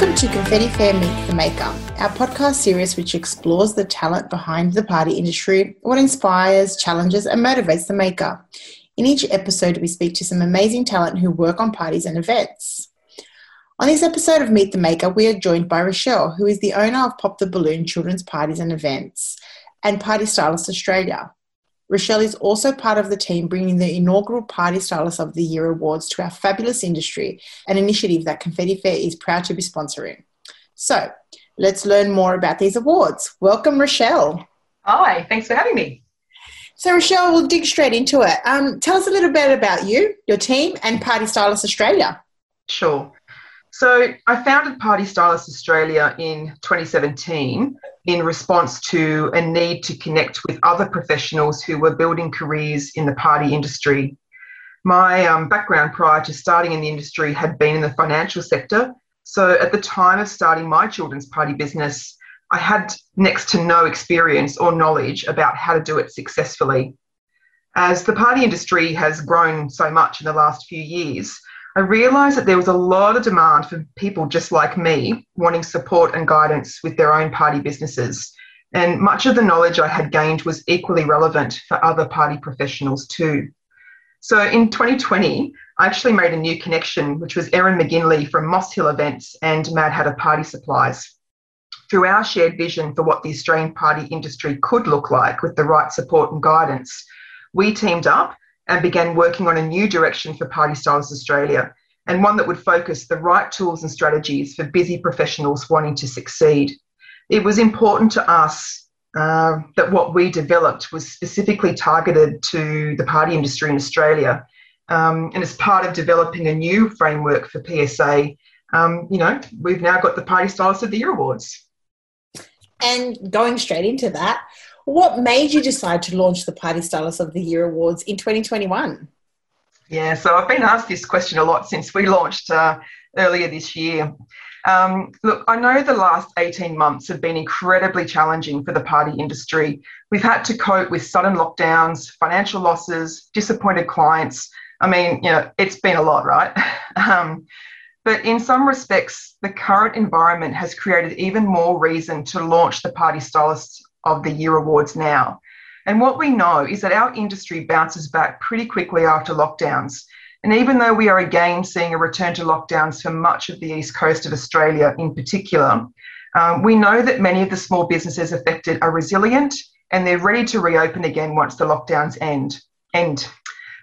Welcome to Confetti Fair Meet the Maker, our podcast series which explores the talent behind the party industry, what inspires, challenges, and motivates the maker. In each episode, we speak to some amazing talent who work on parties and events. On this episode of Meet the Maker, we are joined by Rochelle, who is the owner of Pop the Balloon Children's Parties and Events and Party Stylist Australia. Rochelle is also part of the team bringing the inaugural Party Stylist of the Year awards to our fabulous industry, an initiative that Confetti Fair is proud to be sponsoring. So, let's learn more about these awards. Welcome, Rochelle. Hi, thanks for having me. So, Rochelle, we'll dig straight into it. Um, tell us a little bit about you, your team, and Party Stylist Australia. Sure. So, I founded Party Stylist Australia in 2017 in response to a need to connect with other professionals who were building careers in the party industry. My um, background prior to starting in the industry had been in the financial sector. So at the time of starting my children's party business, I had next to no experience or knowledge about how to do it successfully. As the party industry has grown so much in the last few years, I realised that there was a lot of demand for people just like me wanting support and guidance with their own party businesses. And much of the knowledge I had gained was equally relevant for other party professionals too. So in 2020, I actually made a new connection, which was Erin McGinley from Moss Hill Events and Mad Hatter Party Supplies. Through our shared vision for what the Australian party industry could look like with the right support and guidance, we teamed up and began working on a new direction for Party Stylist Australia and one that would focus the right tools and strategies for busy professionals wanting to succeed. It was important to us uh, that what we developed was specifically targeted to the party industry in Australia. Um, and as part of developing a new framework for PSA, um, you know, we've now got the Party Stylist of the Year Awards. And going straight into that, what made you decide to launch the Party Stylist of the Year Awards in 2021? Yeah, so I've been asked this question a lot since we launched uh, earlier this year. Um, look, I know the last 18 months have been incredibly challenging for the party industry. We've had to cope with sudden lockdowns, financial losses, disappointed clients. I mean, you know, it's been a lot, right? um, but in some respects, the current environment has created even more reason to launch the Party Stylists of the Year awards now. And what we know is that our industry bounces back pretty quickly after lockdowns. And even though we are again seeing a return to lockdowns for much of the east coast of Australia in particular, um, we know that many of the small businesses affected are resilient and they're ready to reopen again once the lockdowns end. end.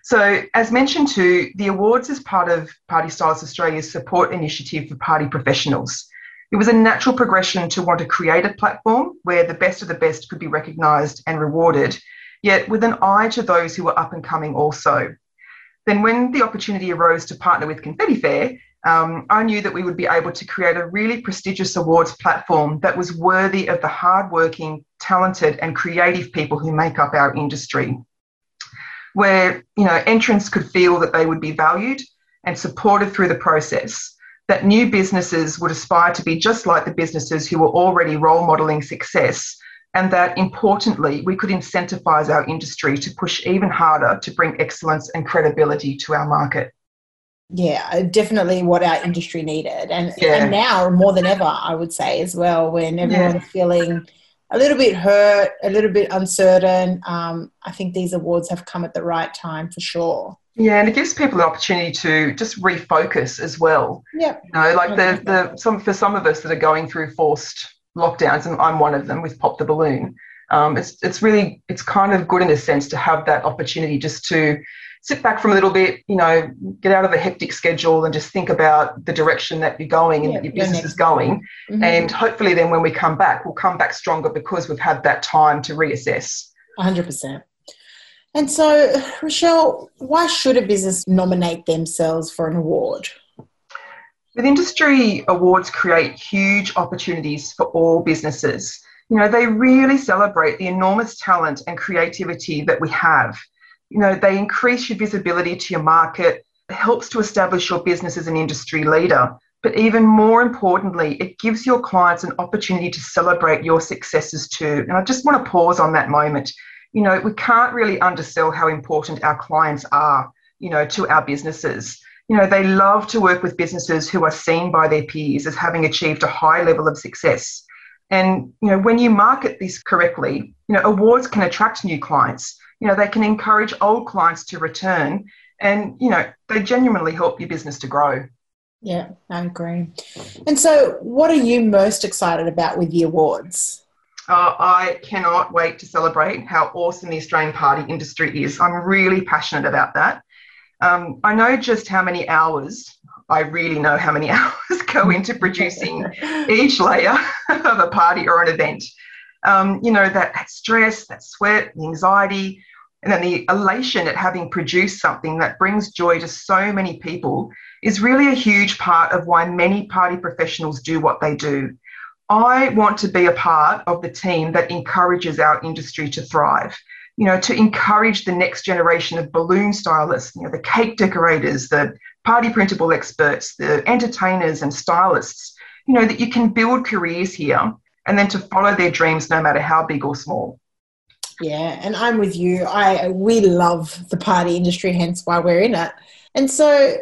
So, as mentioned too, the awards is part of Party Stylist Australia's support initiative for party professionals. It was a natural progression to want to create a platform where the best of the best could be recognised and rewarded, yet with an eye to those who were up and coming also. Then, when the opportunity arose to partner with Confetti Fair, um, I knew that we would be able to create a really prestigious awards platform that was worthy of the hardworking, talented, and creative people who make up our industry. Where you know entrants could feel that they would be valued and supported through the process that new businesses would aspire to be just like the businesses who were already role modeling success, and that importantly, we could incentivise our industry to push even harder to bring excellence and credibility to our market. Yeah, uh, definitely what our industry needed. And, yeah. and now more than ever, I would say as well, when everyone's yeah. feeling a little bit hurt, a little bit uncertain. Um, I think these awards have come at the right time for sure. Yeah, and it gives people the opportunity to just refocus as well. Yeah. You know, like the the some for some of us that are going through forced lockdowns, and I'm one of them with Pop the Balloon. Um, it's it's really it's kind of good in a sense to have that opportunity just to sit back from a little bit, you know, get out of a hectic schedule and just think about the direction that you're going and yeah, your business is going. Mm-hmm. And hopefully, then when we come back, we'll come back stronger because we've had that time to reassess. 100%. And so, Rochelle, why should a business nominate themselves for an award? With industry awards create huge opportunities for all businesses. You know, they really celebrate the enormous talent and creativity that we have. You know, they increase your visibility to your market, it helps to establish your business as an industry leader. But even more importantly, it gives your clients an opportunity to celebrate your successes too. And I just want to pause on that moment you know, we can't really undersell how important our clients are, you know, to our businesses. You know, they love to work with businesses who are seen by their peers as having achieved a high level of success. And, you know, when you market this correctly, you know, awards can attract new clients. You know, they can encourage old clients to return and, you know, they genuinely help your business to grow. Yeah, I agree. And so, what are you most excited about with the awards? Uh, I cannot wait to celebrate how awesome the Australian party industry is. I'm really passionate about that. Um, I know just how many hours, I really know how many hours go into producing each layer of a party or an event. Um, you know, that, that stress, that sweat, the anxiety, and then the elation at having produced something that brings joy to so many people is really a huge part of why many party professionals do what they do. I want to be a part of the team that encourages our industry to thrive. You know, to encourage the next generation of balloon stylists, you know, the cake decorators, the party printable experts, the entertainers and stylists, you know, that you can build careers here and then to follow their dreams no matter how big or small. Yeah, and I'm with you. I we love the party industry, hence why we're in it. And so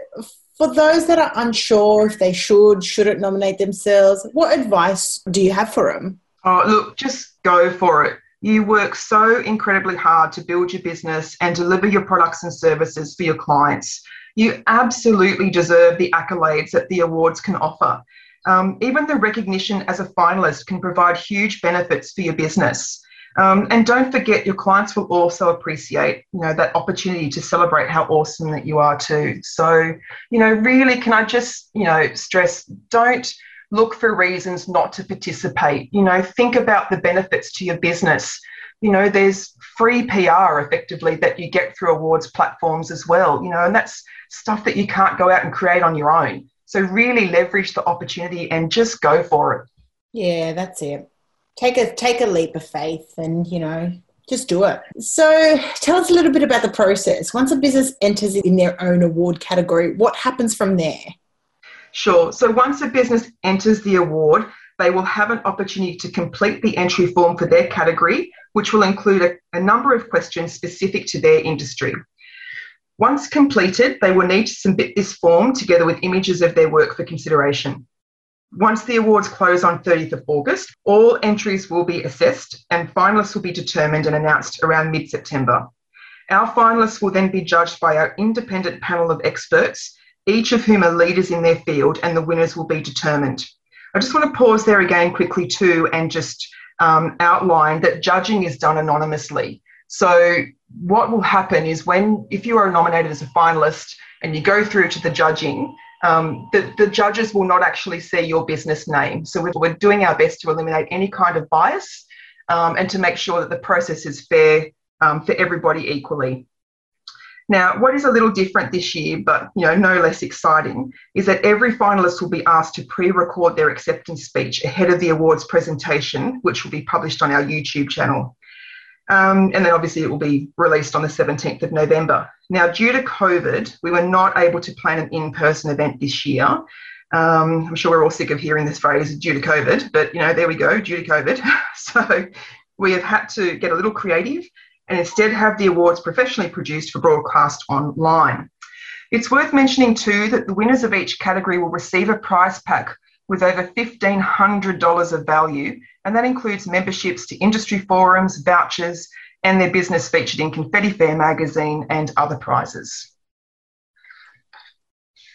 for those that are unsure if they should, shouldn't nominate themselves, what advice do you have for them? Oh, look, just go for it. You work so incredibly hard to build your business and deliver your products and services for your clients. You absolutely deserve the accolades that the awards can offer. Um, even the recognition as a finalist can provide huge benefits for your business. Um, and don't forget, your clients will also appreciate, you know, that opportunity to celebrate how awesome that you are too. So, you know, really, can I just, you know, stress, don't look for reasons not to participate. You know, think about the benefits to your business. You know, there's free PR effectively that you get through awards platforms as well, you know, and that's stuff that you can't go out and create on your own. So, really leverage the opportunity and just go for it. Yeah, that's it take a take a leap of faith and you know just do it. So tell us a little bit about the process. Once a business enters in their own award category what happens from there? Sure. So once a business enters the award they will have an opportunity to complete the entry form for their category which will include a, a number of questions specific to their industry. Once completed, they will need to submit this form together with images of their work for consideration. Once the awards close on 30th of August, all entries will be assessed and finalists will be determined and announced around mid September. Our finalists will then be judged by our independent panel of experts, each of whom are leaders in their field, and the winners will be determined. I just want to pause there again quickly, too, and just um, outline that judging is done anonymously. So, what will happen is when, if you are nominated as a finalist and you go through to the judging, um, the, the judges will not actually see your business name. So we're, doing our best to eliminate any kind of bias um, and to make sure that the process is fair um, for everybody equally. Now, what is a little different this year, but you know, no less exciting, is that every finalist will be asked to pre-record their acceptance speech ahead of the awards presentation, which will be published on our YouTube channel. Um, and then obviously it will be released on the 17th of November. Now, due to COVID, we were not able to plan an in person event this year. Um, I'm sure we're all sick of hearing this phrase due to COVID, but you know, there we go, due to COVID. so we have had to get a little creative and instead have the awards professionally produced for broadcast online. It's worth mentioning too that the winners of each category will receive a prize pack with over $1,500 of value, and that includes memberships to industry forums, vouchers, and their business featured in Confetti Fair magazine and other prizes.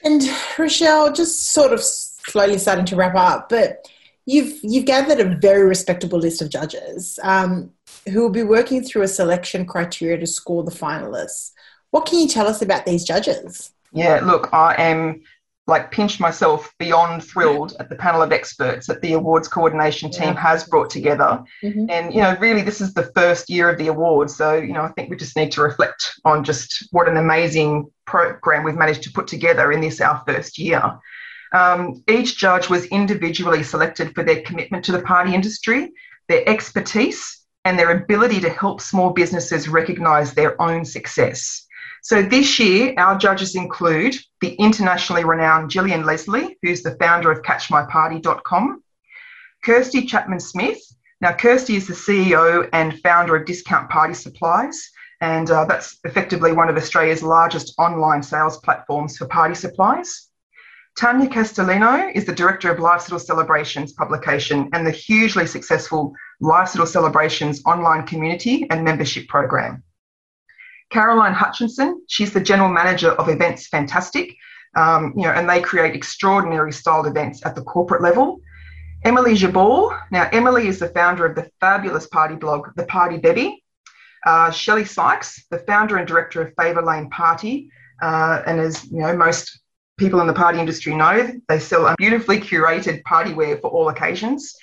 And Rochelle, just sort of slowly starting to wrap up, but you've you've gathered a very respectable list of judges um, who will be working through a selection criteria to score the finalists. What can you tell us about these judges? Yeah, look, I am like pinch myself beyond thrilled at the panel of experts that the awards coordination team has brought together. Mm-hmm. And, you know, really this is the first year of the awards. So, you know, I think we just need to reflect on just what an amazing program we've managed to put together in this, our first year. Um, each judge was individually selected for their commitment to the party industry, their expertise, and their ability to help small businesses recognise their own success. So this year, our judges include the internationally renowned Jillian Leslie, who's the founder of CatchMyParty.com, Kirsty Chapman Smith. Now, Kirsty is the CEO and founder of Discount Party Supplies, and uh, that's effectively one of Australia's largest online sales platforms for party supplies. Tanya Castellino is the director of Lifestyle Celebrations publication and the hugely successful Lifestyle Celebrations online community and membership program. Caroline Hutchinson, she's the general manager of Events Fantastic, um, you know, and they create extraordinary styled events at the corporate level. Emily Jabal, now Emily is the founder of the fabulous party blog, The Party Debbie. Uh, Shelley Sykes, the founder and director of Favour Lane Party, uh, and as you know, most people in the party industry know, they sell beautifully curated party wear for all occasions.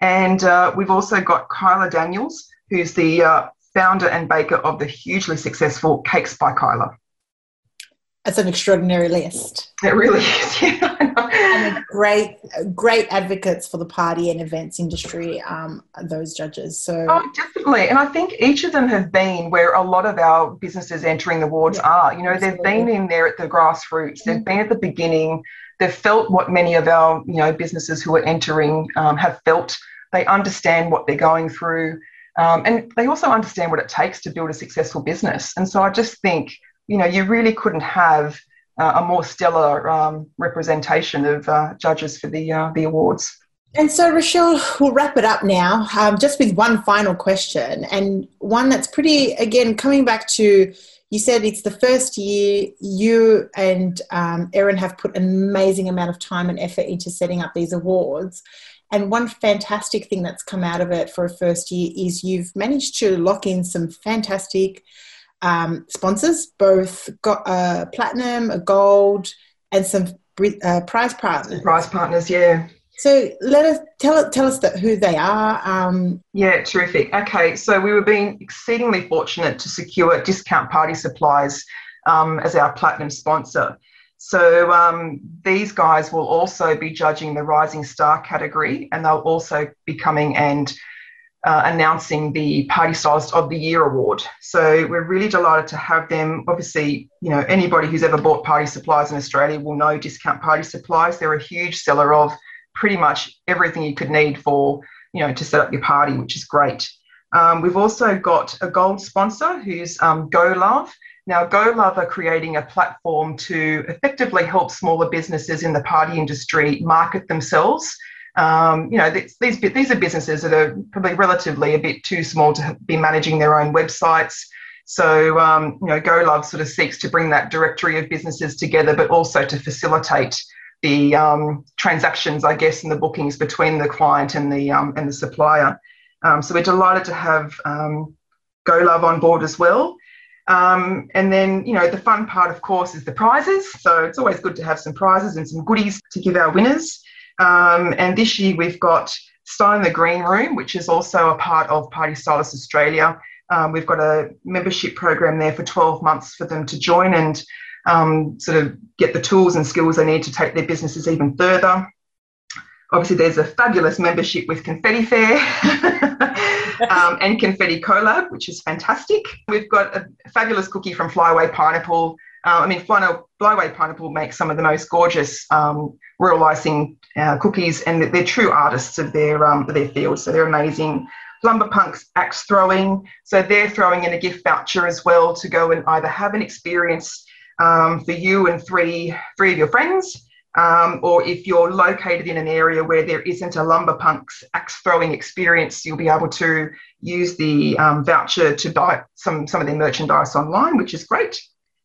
And uh, we've also got Kyla Daniels, who's the uh, founder and baker of the hugely successful Cakes by Kyla. It's an extraordinary list. It really is. Yeah, and great, great advocates for the party and events industry. Um, those judges. So oh, definitely, and I think each of them have been where a lot of our businesses entering the wards yeah, are. You know, absolutely. they've been in there at the grassroots. They've mm-hmm. been at the beginning. They've felt what many of our you know businesses who are entering um, have felt. They understand what they're going through. Um, and they also understand what it takes to build a successful business. And so I just think you know, you really couldn't have uh, a more stellar um, representation of uh, judges for the uh, the awards. And so, Rochelle, we'll wrap it up now, um, just with one final question, and one that's pretty, again, coming back to you said it's the first year you and um, Erin have put an amazing amount of time and effort into setting up these awards. And one fantastic thing that's come out of it for a first year is you've managed to lock in some fantastic um, sponsors, both got, uh, platinum, a gold, and some uh, prize partners. Prize partners, yeah. So let us tell tell us that who they are. Um, yeah, terrific. Okay, so we were being exceedingly fortunate to secure Discount Party Supplies um, as our platinum sponsor. So um, these guys will also be judging the Rising Star category, and they'll also be coming and uh, announcing the Party Stylist of the Year award. So we're really delighted to have them. Obviously, you know, anybody who's ever bought party supplies in Australia will know Discount Party Supplies. They're a huge seller of pretty much everything you could need for, you know, to set up your party, which is great. Um, we've also got a gold sponsor who's um, GoLove. Now, GoLove are creating a platform to effectively help smaller businesses in the party industry market themselves um, you know, these, these are businesses that are probably relatively a bit too small to be managing their own websites. So, um, you know, GoLove sort of seeks to bring that directory of businesses together, but also to facilitate the um, transactions, I guess, and the bookings between the client and the um, and the supplier. Um, so we're delighted to have um, GoLove on board as well. Um, and then, you know, the fun part, of course, is the prizes. So it's always good to have some prizes and some goodies to give our winners. Um, and this year we've got Style in the Green Room, which is also a part of Party Stylist Australia. Um, we've got a membership program there for 12 months for them to join and um, sort of get the tools and skills they need to take their businesses even further. Obviously, there's a fabulous membership with Confetti Fair um, and Confetti Collab, which is fantastic. We've got a fabulous cookie from Flyaway Pineapple. Uh, I mean, Flyaway Pineapple makes some of the most gorgeous um, royal icing uh, cookies, and they're true artists of their um, their field. So they're amazing. Lumberpunks axe throwing, so they're throwing in a gift voucher as well to go and either have an experience um, for you and three three of your friends, um, or if you're located in an area where there isn't a Lumberpunks axe throwing experience, you'll be able to use the um, voucher to buy some some of their merchandise online, which is great.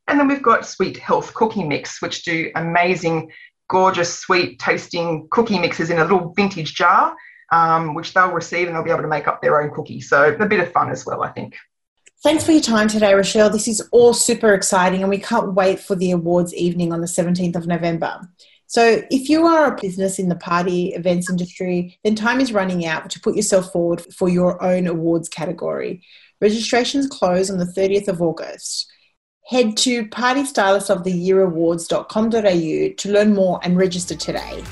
And then we've got Sweet Health Cookie Mix, which do amazing gorgeous, sweet tasting cookie mixes in a little vintage jar, um, which they'll receive and they'll be able to make up their own cookie. So a bit of fun as well, I think. Thanks for your time today, Rochelle. This is all super exciting, and we can't wait for the awards evening on the 17th of November. So, if you are a business in the party events industry, then time is running out to put yourself forward for your own awards category. Registrations close on the 30th of August. Head to partystylistoftheyearawards.com.au to learn more and register today.